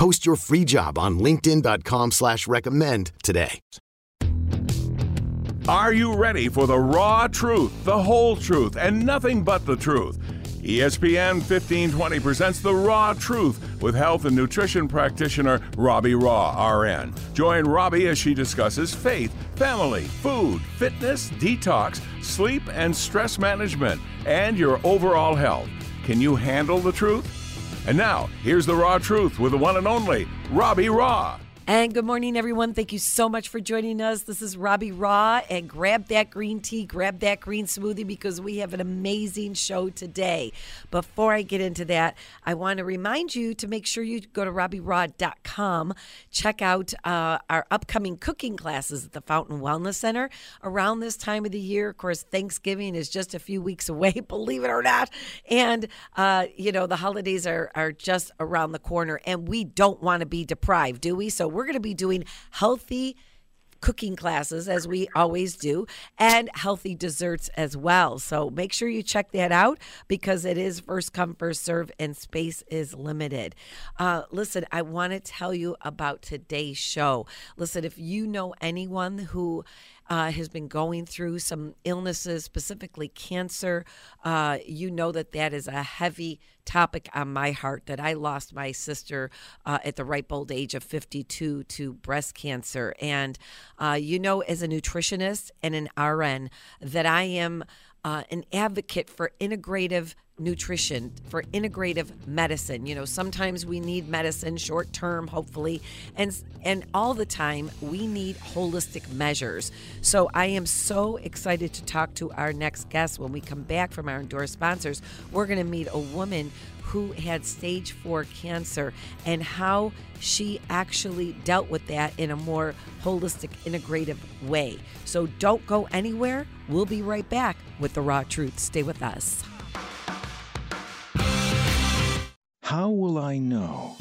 Post your free job on LinkedIn.com slash recommend today. Are you ready for the raw truth, the whole truth, and nothing but the truth? ESPN 1520 presents The Raw Truth with health and nutrition practitioner Robbie Raugh, RN. Join Robbie as she discusses faith, family, food, fitness, detox, sleep, and stress management, and your overall health. Can you handle the truth? And now, here's The Raw Truth with the one and only Robbie Raugh. And good morning, everyone. Thank you so much for joining us. This is Robbie Raugh, and grab that green tea, grab that green smoothie because we have an amazing show today. Before I get into that, I want to remind you to make sure you go to RobbieRaugh.com, check out uh, our upcoming cooking classes at the Fountain Wellness Center. Around this time of the year, of course, Thanksgiving is just a few weeks away, believe it or not. And, uh, you know, the holidays are, are just around the corner, and we don't want to be deprived, do we? So we're going to be doing healthy cooking classes as we always do and healthy desserts as well. So make sure you check that out because it is first come first serve and space is limited. Uh, listen i want to tell you about today's show. Listen if you know anyone who uh, has been going through some illnesses, specifically cancer. Uh, you know that that is a heavy topic on my heart. That I lost my sister uh, at the ripe old age of 52 to breast cancer. And uh, you know, as a nutritionist and an RN, that I am uh, an advocate for integrative nutrition for integrative medicine. You know sometimes we need medicine short term hopefully and and all the time we need holistic measures. So i am so excited to talk to our next guest. When we come back from our endorsed sponsors we're going to meet a woman who had stage 4 cancer and how she actually dealt with that in a more holistic integrative way so don't go anywhere we'll be right back with the raw truth stay with us How will I know?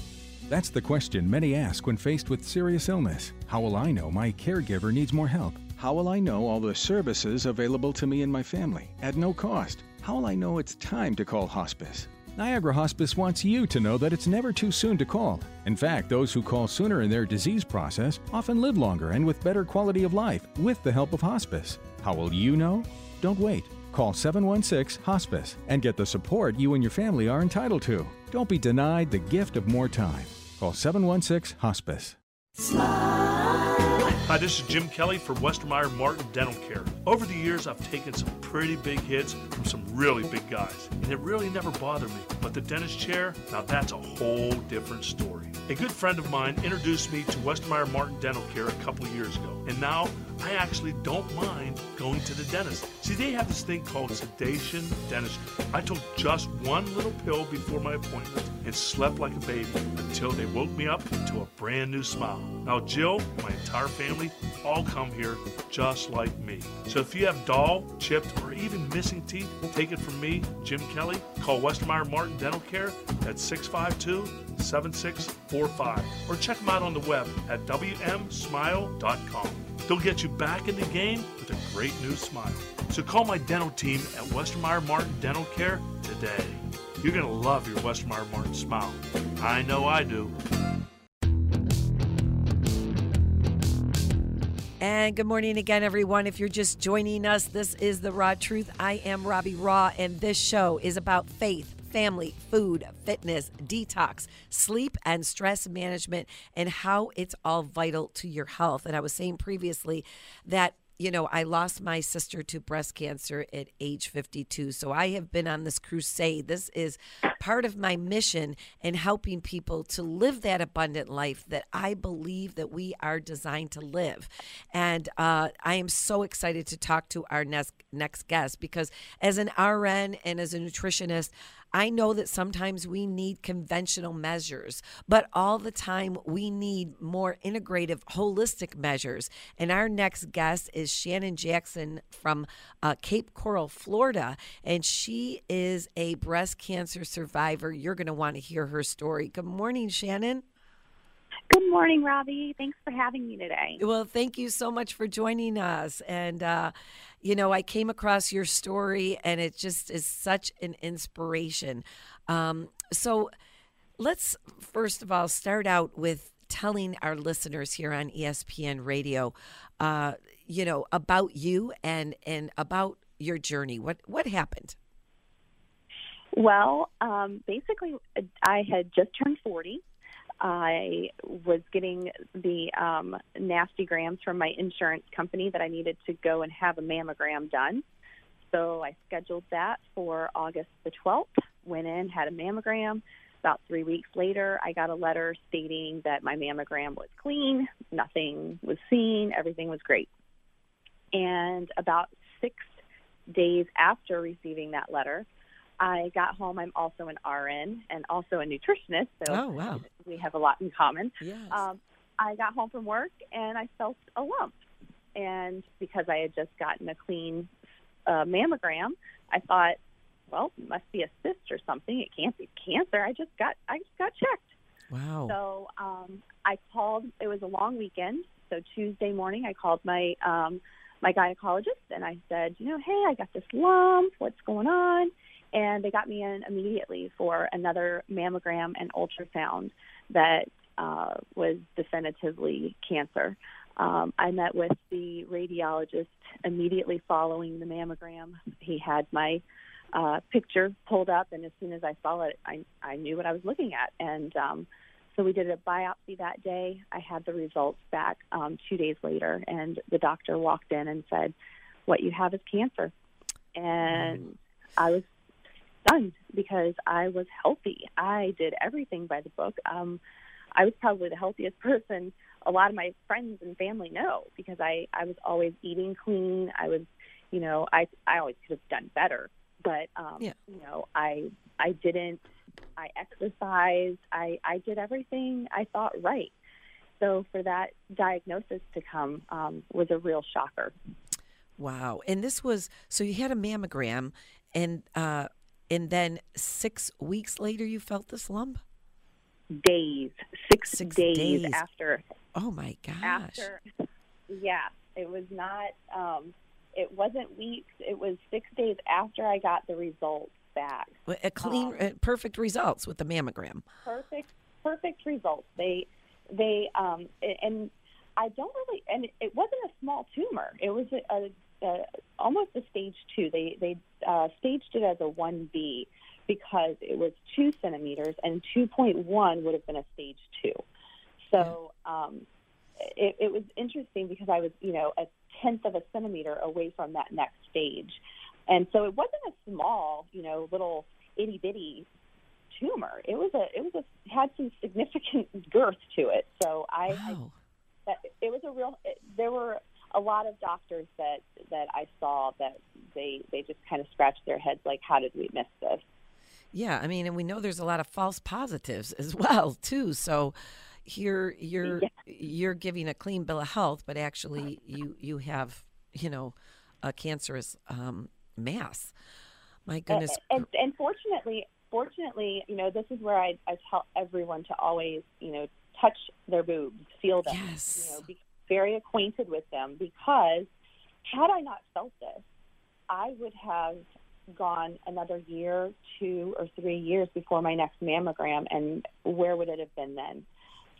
That's the question many ask when faced with serious illness. How will I know my caregiver needs more help? How will I know all the services available to me and my family at no cost? How will I know it's time to call hospice? Niagara Hospice wants you to know that it's never too soon to call. In fact, those who call sooner in their disease process often live longer and with better quality of life with the help of hospice. How will you know? Don't wait. Call 716 Hospice and get the support you and your family are entitled to. Don't be denied the gift of more time. Call 716 Hospice. Hi, this is Jim Kelly for Westermeyer Martin Dental Care. Over the years, I've taken some pretty big hits from some really big guys, and it really never bothered me. But the dentist chair, now that's a whole different story. A good friend of mine introduced me to Westermeyer Martin Dental Care a couple years ago, and now I actually don't mind going to the dentist. See, they have this thing called sedation dentistry. I took just one little pill before my appointment and slept like a baby until they woke me up to a brand new smile. Now, Jill my entire family all come here just like me. So if you have dull, chipped, or even missing teeth, take it from me, Jim Kelly. Call Westermeyer Martin Dental Care at 652 7645 or check them out on the web at WMSmile.com. They'll get you back in the game with a great new smile. So call my dental team at Westermeyer Martin Dental Care today. You're going to love your Westermeyer Martin smile. I know I do. And good morning again, everyone. If you're just joining us, this is The Raw Truth. I am Robbie Raugh, and this show is about faith, family, food, fitness, detox, sleep, and stress management, and how it's all vital to your health. And I was saying previously that you know, I lost my sister to breast cancer at age 52. So I have been on this crusade. This is part of my mission in helping people to live that abundant life that I believe that we are designed to live. And uh, I am so excited to talk to our next next guest because as an RN and as a nutritionist, I know that sometimes we need conventional measures, but all the time we need more integrative, holistic measures. And our next guest is Shannon Jackson from uh, Cape Coral, Florida, and she is a breast cancer survivor. You're going to want to hear her story. Good morning, Shannon. Good morning, Robbie. Thanks for having me today. Well, thank you so much for joining us. And, uh, you know, I came across your story and it just is such an inspiration. Um, so let's first of all start out with telling our listeners here on ESPN Radio, uh, you know, about you and, and about your journey. What, what happened? Well, um, basically, I had just turned 40 I was getting the um, nasty grams from my insurance company that I needed to go and have a mammogram done. So I scheduled that for August the 12th, went in, had a mammogram. About three weeks later, I got a letter stating that my mammogram was clean, nothing was seen, everything was great. And about six days after receiving that letter, I got home. I'm also an RN and also a nutritionist, so oh, wow. we have a lot in common. Yes. Um, I got home from work and I felt a lump, and because I had just gotten a clean uh, mammogram, I thought, well, it must be a cyst or something. It can't be cancer. I just got I just got checked. Wow. So um, I called. It was a long weekend, so Tuesday morning I called my um, my gynecologist and I said, you know, hey, I got this lump. What's going on? And they got me in immediately for another mammogram and ultrasound that uh, was definitively cancer. Um, I met with the radiologist immediately following the mammogram. He had my uh, picture pulled up, and as soon as I saw it, I, I knew what I was looking at. And um, so we did a biopsy that day. I had the results back um, two days later, and the doctor walked in and said, "What you have is cancer." And I was stunned because I was healthy. I did everything by the book. Um, I was probably the healthiest person a lot of my friends and family know because I I was always eating clean. I was, you know, I I always could have done better, but um, Yeah. you know, I I didn't. I exercised. I I did everything I thought right. So for that diagnosis to come um, was a real shocker. Wow. And this was so you had a mammogram and uh and then 6 weeks later you felt this lump? Days, six, Six days, days. after Oh my gosh. after yeah it was not um it wasn't weeks it was six days after i got the results back A clean Um, perfect results with the mammogram. perfect perfect results they they um and i don't really and it wasn't a small tumor it was a, a, a almost a stage two they they uh staged it as a 1b because it was two centimeters and 2.1 would have been a stage two so um it, it was interesting because I was, you know, a tenth of a centimeter away from that next stage. And so it wasn't a small, you know, little itty bitty tumor. It was a, it was a, had some significant girth to it. So I, I Wow. that, it was a real, it, there were a lot of doctors that, that I saw that they, they just kind of scratched their heads like, how did we miss this? Yeah, I mean, and we know there's a lot of false positives as well, too. So here you're Yeah. you're giving a clean bill of health, but actually you you have, you know, a cancerous um, mass. My goodness. And, and fortunately, fortunately, you know, this is where I, I tell everyone to always, you know, touch their boobs, feel them, Yes. you know, very acquainted with them because had I not felt this, I would have gone another year, two or three years before my next mammogram, and where would it have been then?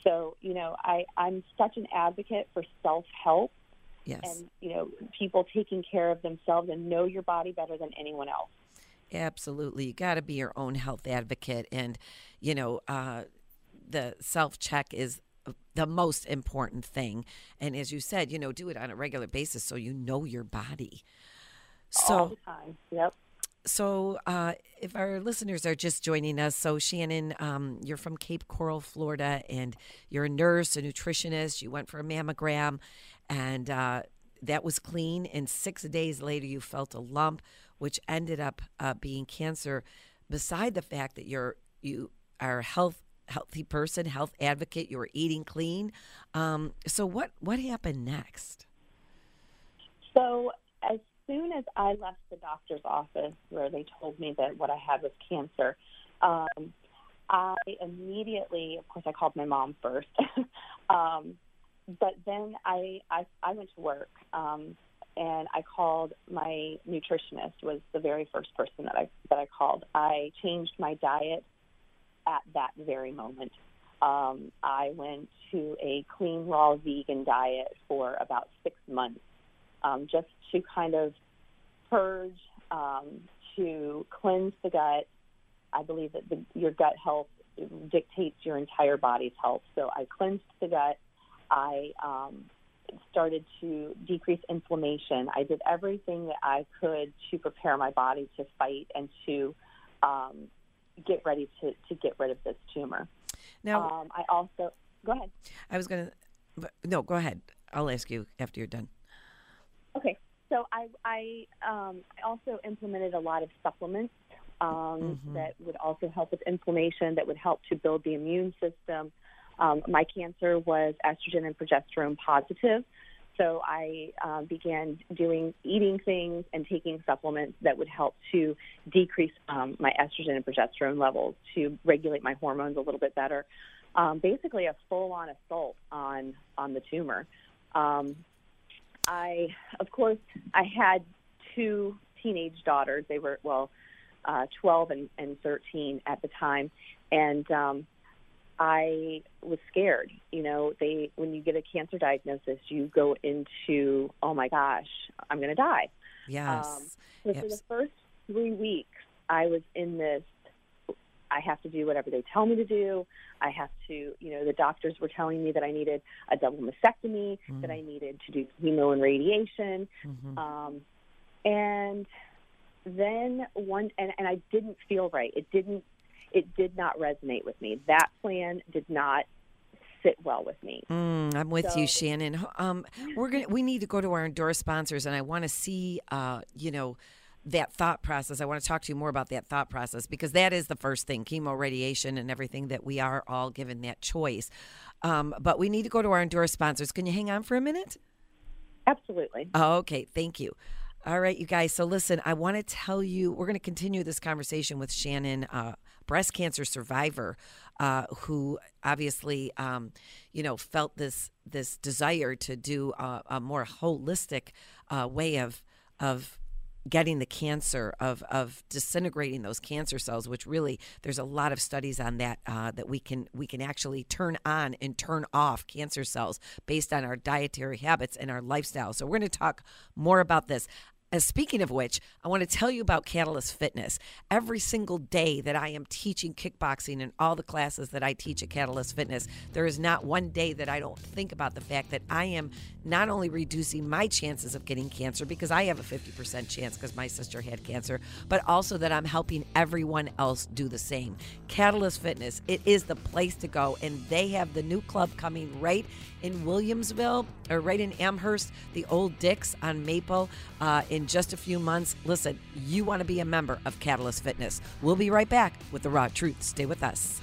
So, you know, I, I'm such an advocate for self help yes. and, you know, people taking care of themselves and know your body better than anyone else. Absolutely. You got to be your own health advocate. And, you know, uh, the self check is the most important thing. And as you said, you know, do it on a regular basis so you know your body. all So, the time. Yep. so uh, if our listeners are just joining us, so Shannon, um, you're from Cape Coral, Florida, and you're a nurse, a nutritionist. You went for a mammogram, and uh, that was clean. And six days later, you felt a lump, which ended up uh, being cancer. beside the fact that you're you are health healthy person, health advocate, you were eating clean. Um, so what what happened next? So as soon as I left the doctor's office where they told me that what I had was cancer, um, I immediately, of course, I called my mom first. um, but then I, I I went to work um, and I called my nutritionist was the very first person that I that I called. I changed my diet at that very moment. Um, I went to a clean raw vegan diet for about six months, um, just to kind of purge, um, to cleanse the gut. I believe that the, your gut health dictates your entire body's health. So I cleansed the gut. I um, started to decrease inflammation. I did everything that I could to prepare my body to fight and to um, get ready to, to get rid of this tumor. Now, um, I also go ahead. I was going to, no, go ahead. I'll ask you after you're done. Okay, so I I, um, I also implemented a lot of supplements um, mm-hmm. that would also help with inflammation, that would help to build the immune system. Um, my cancer was estrogen and progesterone positive, so I um, began doing eating things and taking supplements that would help to decrease um, my estrogen and progesterone levels to regulate my hormones a little bit better. Um, basically, a full-on assault on on the tumor. Um, I, of course, I had two teenage daughters. They were well, uh, 12 and, and 13 at the time, and um, I was scared. You know, they when you get a cancer diagnosis, you go into oh my gosh, I'm going to die. Yes. Um, so for the first three weeks, I was in this. I have to do whatever they tell me to do. I have to, you know, the doctors were telling me that I needed a double mastectomy, mm. that I needed to do chemo and radiation, mm-hmm. um, and then one, and, and I didn't feel right. It didn't it did not resonate with me. That plan did not sit well with me. Mm, I'm with so, you, Shannon. Um, we're gonna we need to go to our endorsed sponsors, and I want to see, uh, you know. That thought process. I want to talk to you more about that thought process because that is the first thing chemo, radiation, and everything that we are all given that choice. Um, but we need to go to our endorsed sponsors. Can you hang on for a minute? Absolutely. Oh, okay. Thank you. All right, you guys. So listen, I want to tell you, we're going to continue this conversation with Shannon uh, breast cancer survivor uh, who obviously, um, you know, felt this this desire to do a, a more holistic uh, way of of getting the cancer of of disintegrating those cancer cells which really there's a lot of studies on that uh, that we can we can actually turn on and turn off cancer cells based on our dietary habits and our lifestyle so we're going to talk more about this as speaking of which, I want to tell you about Catalyst Fitness. Every single day that I am teaching kickboxing and all the classes that I teach at Catalyst Fitness, there is not one day that I don't think about the fact that I am not only reducing my chances of getting cancer because I have a 50% chance because my sister had cancer, but also that I'm helping everyone else do the same. Catalyst Fitness, it is the place to go, and they have the new club coming right in Williamsville or right in Amherst, the old Dick's on Maple uh, in just a few months. Listen, you want to be a member of Catalyst Fitness. We'll be right back with the raw truth. Stay with us.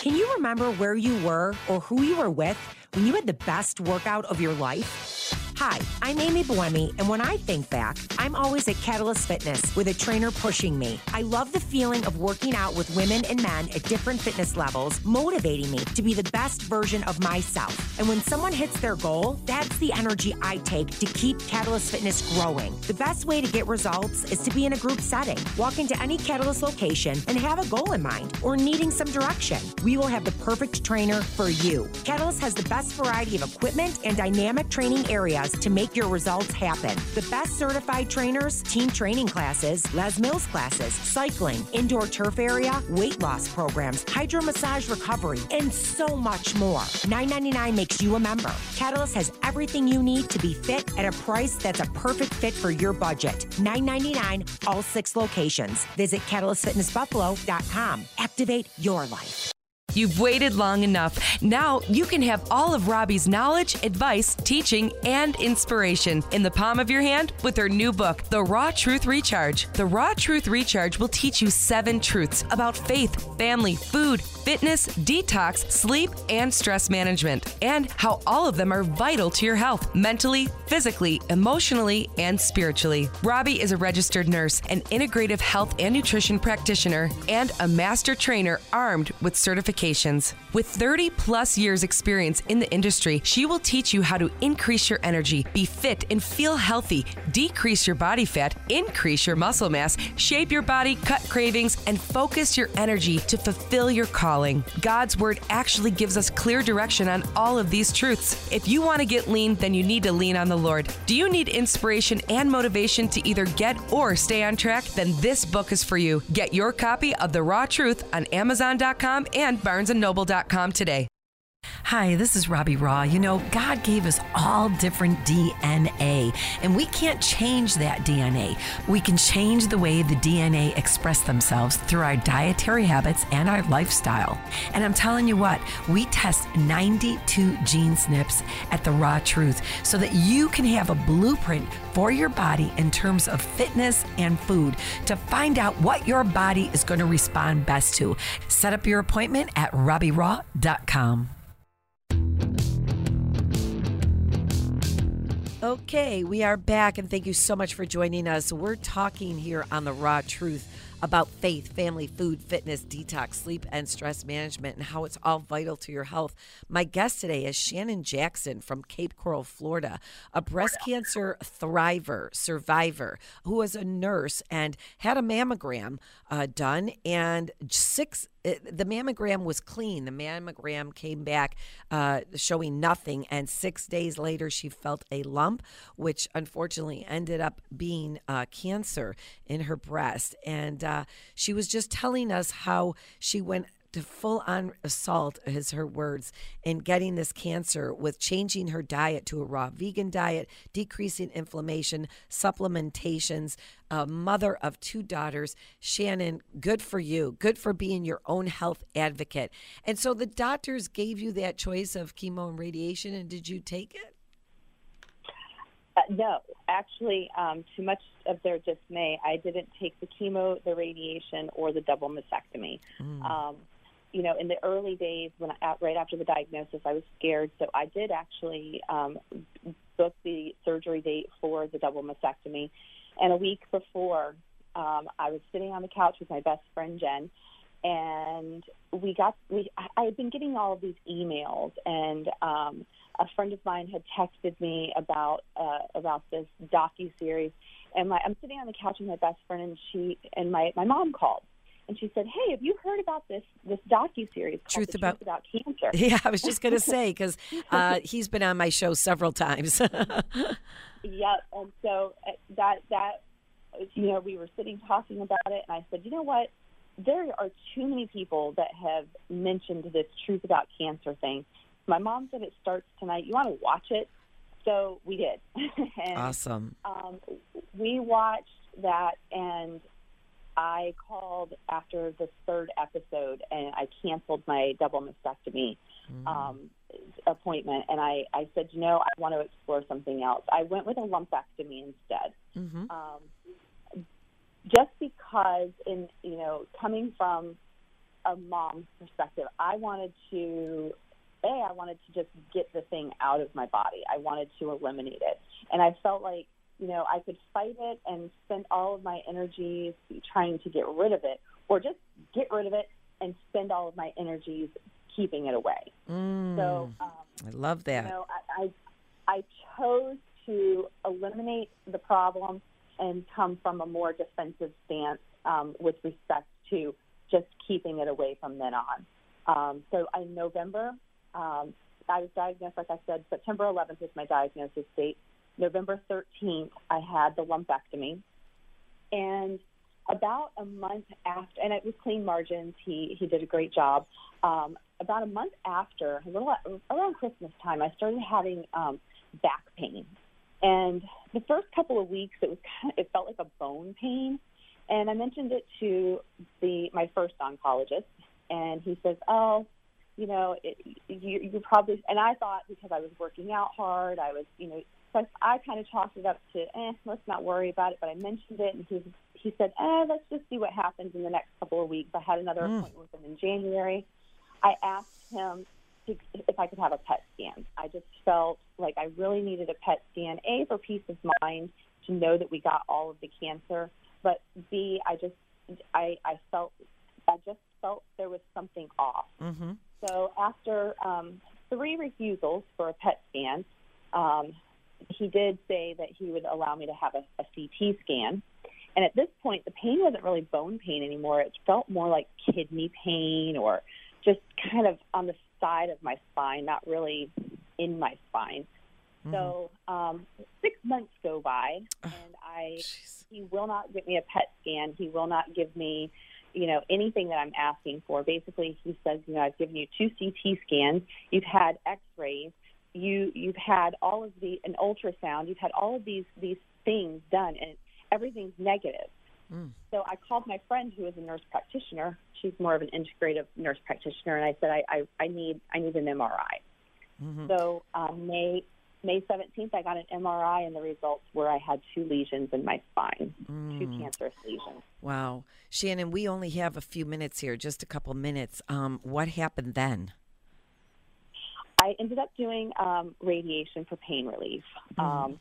Can you remember where you were or who you were with when you had the best workout of your life? Hi, I'm Amy Buemi, and when I think back, I'm always at Catalyst Fitness with a trainer pushing me. I love the feeling of working out with women and men at different fitness levels, motivating me to be the best version of myself. And when someone hits their goal, that's the energy I take to keep Catalyst Fitness growing. The best way to get results is to be in a group setting. Walk into any Catalyst location and have a goal in mind or needing some direction. We will have the perfect trainer for you. Catalyst has the best variety of equipment and dynamic training areas to make your results happen. The best certified trainers, team training classes, Les Mills classes, cycling, indoor turf area, weight loss programs, hydro massage recovery, and so much more. $9.99 makes you a member. Catalyst has everything you need to be fit at a price that's a perfect fit for your budget. $9.99, all six locations. Visit CatalystFitnessBuffalo.com. Activate your life. You've waited long enough. Now you can have all of Robbie's knowledge, advice, teaching, and inspiration in the palm of your hand with her new book, The Raw Truth Recharge. The Raw Truth Recharge will teach you seven truths about faith, family, food, fitness, detox, sleep, and stress management, and how all of them are vital to your health mentally, physically, emotionally, and spiritually. Robbie is a registered nurse, an integrative health and nutrition practitioner, and a master trainer armed with certifications. With 30 plus years experience in the industry, she will teach you how to increase your energy, be fit and feel healthy, decrease your body fat, increase your muscle mass, shape your body, cut cravings, and focus your energy to fulfill your calling. God's word actually gives us clear direction on all of these truths. If you want to get lean, then you need to lean on the Lord. Do you need inspiration and motivation to either get or stay on track? Then this book is for you. Get your copy of The Raw Truth on Amazon.com and barnesandnoble.com today. Hi, this is Robbie Raugh. You know, God gave us all different DNA, and we can't change that DNA. We can change the way the DNA express themselves through our dietary habits and our lifestyle. And I'm telling you what, we test 92 gene SNPs at the Raw Truth so that you can have a blueprint for your body in terms of fitness and food to find out what your body is going to respond best to. Set up your appointment at RobbieRaugh.com. Okay, we are back, and thank you so much for joining us. We're talking here on The Raw Truth about faith, family, food, fitness, detox, sleep, and stress management, and how it's all vital to your health. My guest today is Shannon Jackson from Cape Coral, Florida, a breast cancer thriver, survivor, who was a nurse and had a mammogram uh, done, and six the mammogram was clean. The mammogram came back uh, showing nothing, and six days later, she felt a lump, which unfortunately ended up being uh, cancer in her breast. And uh, she was just telling us how she went to full on assault, is her words, in getting this cancer with changing her diet to a raw vegan diet, decreasing inflammation, supplementations, a mother of two daughters. Shannon, good for you. Good for being your own health advocate. And so the doctors gave you that choice of chemo and radiation, and did you take it? Uh, no, actually, um, to much of their dismay, I didn't take the chemo, the radiation, or the double mastectomy. Mm. Um, you know, in the early days, when I, right after the diagnosis, I was scared, so I did actually um, book the surgery date for the double mastectomy. And a week before, um, I was sitting on the couch with my best friend Jen, and we got we. I had been getting all of these emails, and um, a friend of mine had texted me about uh, about this docu series, and my, I'm sitting on the couch with my best friend, and she and my my mom called and she said, "Hey, have you heard about this this docu series Truth about, Truth about Cancer?" Yeah, I was just going to say because uh, he's been on my show several times. yeah, and so uh, that that you know we were sitting talking about it, and I said, "You know what? There are too many people that have mentioned this Truth about Cancer thing." My mom said it starts tonight. You want to watch it? So we did. and, awesome. Um, we watched that, and I called after the third episode and I canceled my double mastectomy mm. um, appointment. And I, I said, you know, I want to explore something else. I went with a lumpectomy instead. Mm-hmm. Um, just because, in you know, coming from a mom's perspective, I wanted to I wanted to just get the thing out of my body. I wanted to eliminate it, and I felt like you know, I could fight it and spend all of my energies trying to get rid of it, or just get rid of it and spend all of my energies keeping it away. Mm, so um, I love that. You know, I, I I chose to eliminate the problem and come from a more defensive stance um, with respect to just keeping it away from then on. Um, so in November, um, I was diagnosed, like I said, September 11th was my diagnosis date. November 13th, I had the lumpectomy. And about a month after, and it was clean margins. He he did a great job. Um, about a month after, a little around Christmas time, I started having um, back pain. And the first couple of weeks, it was kind of, it felt like a bone pain. And I mentioned it to the my first oncologist, and he says, "Oh, you know, it, you, you probably, and I thought because I was working out hard, I was, you know, so I, I kind of chalked it up to, eh, let's not worry about it. But I mentioned it, and he he said, eh, let's just see what happens in the next couple of weeks. I had another Mm. appointment with him in January. I asked him to, if I could have a PET scan. I just felt like I really needed a PET scan, A, for peace of mind, to know that we got all of the cancer, but B, I just, I, I felt, I just felt there was something off. Mm-hmm. So after um, three refusals for a PET scan, um, he did say that he would allow me to have a, a CT scan. And at this point, the pain wasn't really bone pain anymore. It felt more like kidney pain or just kind of on the side of my spine, not really in my spine. So um, six months go by, and I he will not give me a PET scan. He will not give me, you know, anything that I'm asking for. Basically, he says, you know, I've given you two CT scans. You've had X-rays. You you've had all of the an ultrasound. You've had all of these these things done, and everything's negative. So I called my friend who is a nurse practitioner. She's more of an integrative nurse practitioner, and I said I I, I need I need an MRI. So um, May May 17th, I got an MRI, and the results were I had two lesions in my spine, two cancerous lesions. Wow. Shannon, we only have a few minutes here, just a couple minutes. Um, what happened then? I ended up doing um, radiation for pain relief. Um,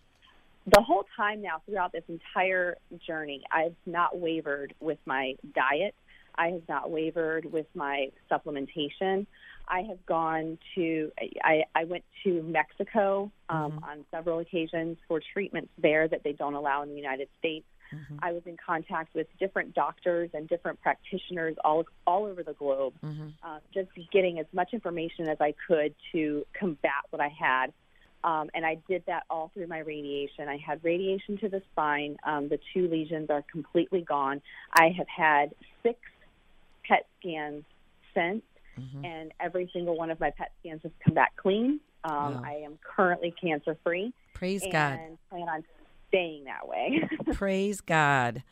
the whole time now, throughout this entire journey, I've not wavered with my diet. I have not wavered with my supplementation. I have gone to, I, I went to Mexico um, on several occasions for treatments there that they don't allow in the United States. I was in contact with different doctors and different practitioners all all over the globe, uh, just getting as much information as I could to combat what I had. Um, and I did that all through my radiation. I had radiation to the spine. Um, the two lesions are completely gone. I have had six PET scans since, and every single one of my PET scans has come back clean. Um, Wow. I am currently cancer free. Praise and God. And plan on staying that way. Praise God.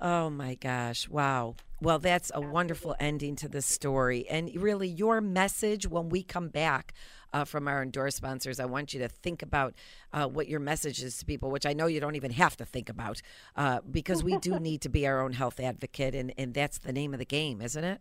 Oh my gosh. Wow. Well, that's a wonderful ending to this story. And really, your message when we come back uh, from our endorsed sponsors, I want you to think about uh, what your message is to people, which I know you don't even have to think about uh, because we do need to be our own health advocate. And, and that's the name of the game, isn't it?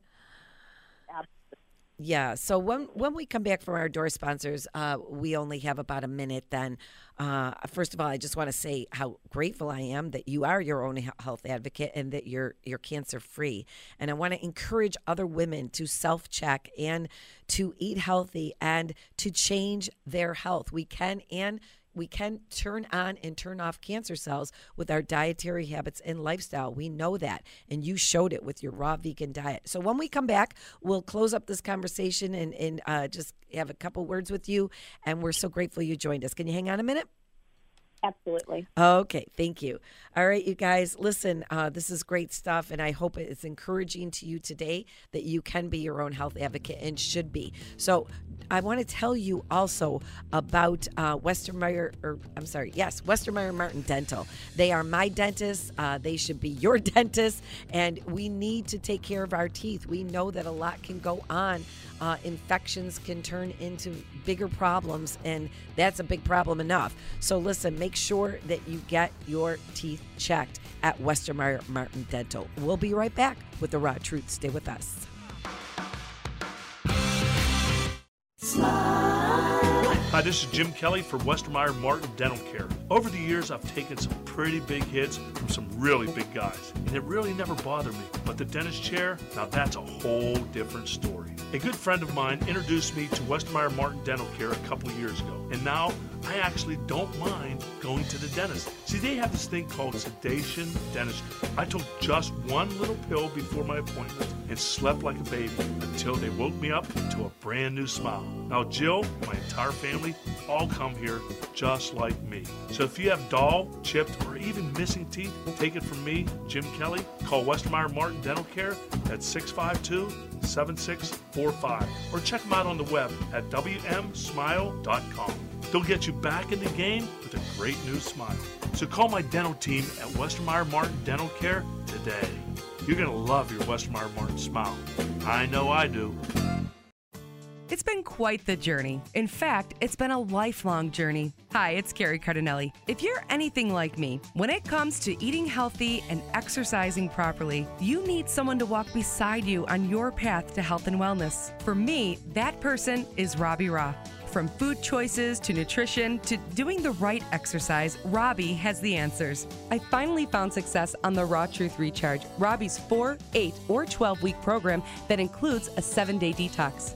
Yeah. So when when we come back from our door sponsors, uh, we only have about a minute. Then, uh, first of all, I just want to say how grateful I am that you are your own health advocate and that you're you're cancer free. And I want to encourage other women to self check and to eat healthy and to change their health. We can and we can turn on and turn off cancer cells with our dietary habits and lifestyle. We know that. And you showed it with your raw vegan diet. So when we come back, we'll close up this conversation and, and uh, just have a couple words with you. And we're so grateful you joined us. Can you hang on a minute? Absolutely. Okay, thank you. All right, you guys, listen, uh, this is great stuff, and I hope it's encouraging to you today that you can be your own health advocate and should be. So, I want to tell you also about uh, Westermeyer, or I'm sorry, yes, Westermeyer Martin Dental. They are my dentists. Uh, they should be your dentist, and we need to take care of our teeth. We know that a lot can go on. Uh, infections can turn into bigger problems, and that's a big problem enough. So, listen, make sure that you get your teeth checked at Westermeyer Martin Dental. We'll be right back with the raw truth. Stay with us. Hi, this is Jim Kelly for Westermeyer Martin Dental Care. Over the years, I've taken some pretty big hits from some really big guys, and it really never bothered me. But the dentist chair, now that's a whole different story. A good friend of mine introduced me to Westermeyer Martin Dental Care a couple years ago, and now I actually don't mind going to the dentist. See, they have this thing called sedation dentistry. I took just one little pill before my appointment and slept like a baby until they woke me up to a brand new smile. Now, Jill, my entire family, all come here just like me. So if you have dull, chipped, or even missing teeth, take it from me, Jim Kelly. Call Westermeyer Martin Dental Care at 652 7645 or check them out on the web at WMSmile.com. They'll get you back in the game with a great new smile. So call my dental team at Westermeyer Martin Dental Care today. You're going to love your Westermeyer Martin smile. I know I do. It's been quite the journey. In fact, it's been a lifelong journey. Hi, it's Carrie Cardinelli. If you're anything like me, when it comes to eating healthy and exercising properly, you need someone to walk beside you on your path to health and wellness. For me, that person is Robbie Raugh. From food choices to nutrition to doing the right exercise, Robbie has the answers. I finally found success on the Raw Truth Recharge, Robbie's 4, 8, or 12 week program that includes a 7 day detox.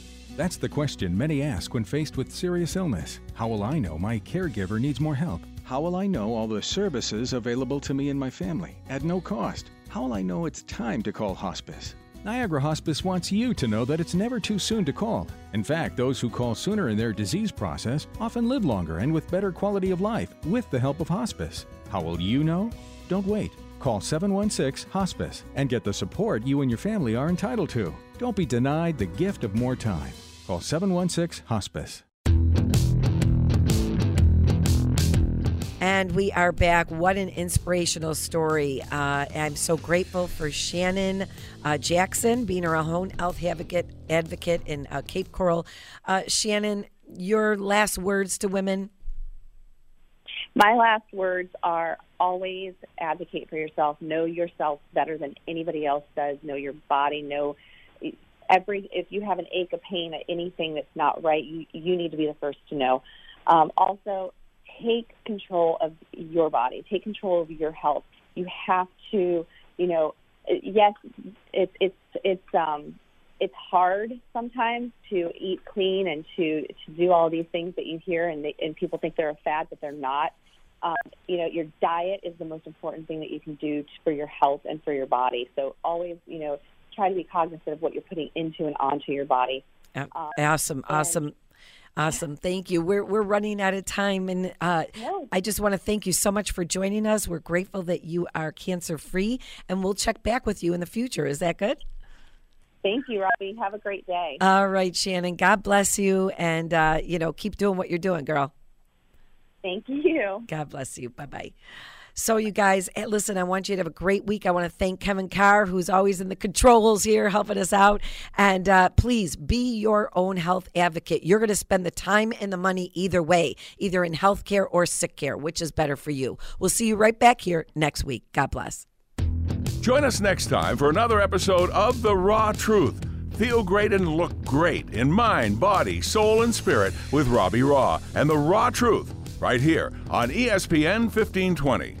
That's the question many ask when faced with serious illness. How will I know my caregiver needs more help? How will I know all the services available to me and my family at no cost? How will I know it's time to call hospice? Niagara Hospice wants you to know that it's never too soon to call. In fact, those who call sooner in their disease process often live longer and with better quality of life with the help of hospice. How will you know? Don't wait. Call 716 Hospice and get the support you and your family are entitled to. Don't be denied the gift of more time. Call 716 Hospice. And we are back. What an inspirational story. Uh, I'm so grateful for Shannon uh, Jackson being our own health advocate, advocate in uh, Cape Coral. Uh, Shannon, your last words to women? My last words are always advocate for yourself. Know yourself better than anybody else does. Know your body. Know every if you have an ache, a pain, anything that's not right, you, you need to be the first to know. Um, also, take control of your body. Take control of your health. You have to, you know, yes, it's it's it's um it's hard sometimes to eat clean and to to do all these things that you hear and they, and people think they're a fad, but they're not. Um, you know, your diet is the most important thing that you can do for your health and for your body. So always, you know, try to be cognizant of what you're putting into and onto your body. Um, awesome, awesome. Awesome. Thank you. We're, we're running out of time. And uh, I just want to thank you so much for joining us. We're grateful that you are cancer free, and we'll check back with you in the future. Is that good? Thank you, Robbie. Have a great day. All right, Shannon. God bless you. And, uh, you know, keep doing what you're doing, girl. Thank you. God bless you. Bye bye. So, you guys, eh, listen, I want you to have a great week. I want to thank Kevin Carr, who's always in the controls here helping us out. And uh, please be your own health advocate. You're going to spend the time and the money either way, either in healthcare or sick care, which is better for you. We'll see you right back here next week. God bless. Join us next time for another episode of The Raw Truth. Feel great and look great in mind, body, soul, and spirit with Robbie Raugh and The Raw Truth right here on ESPN 1520.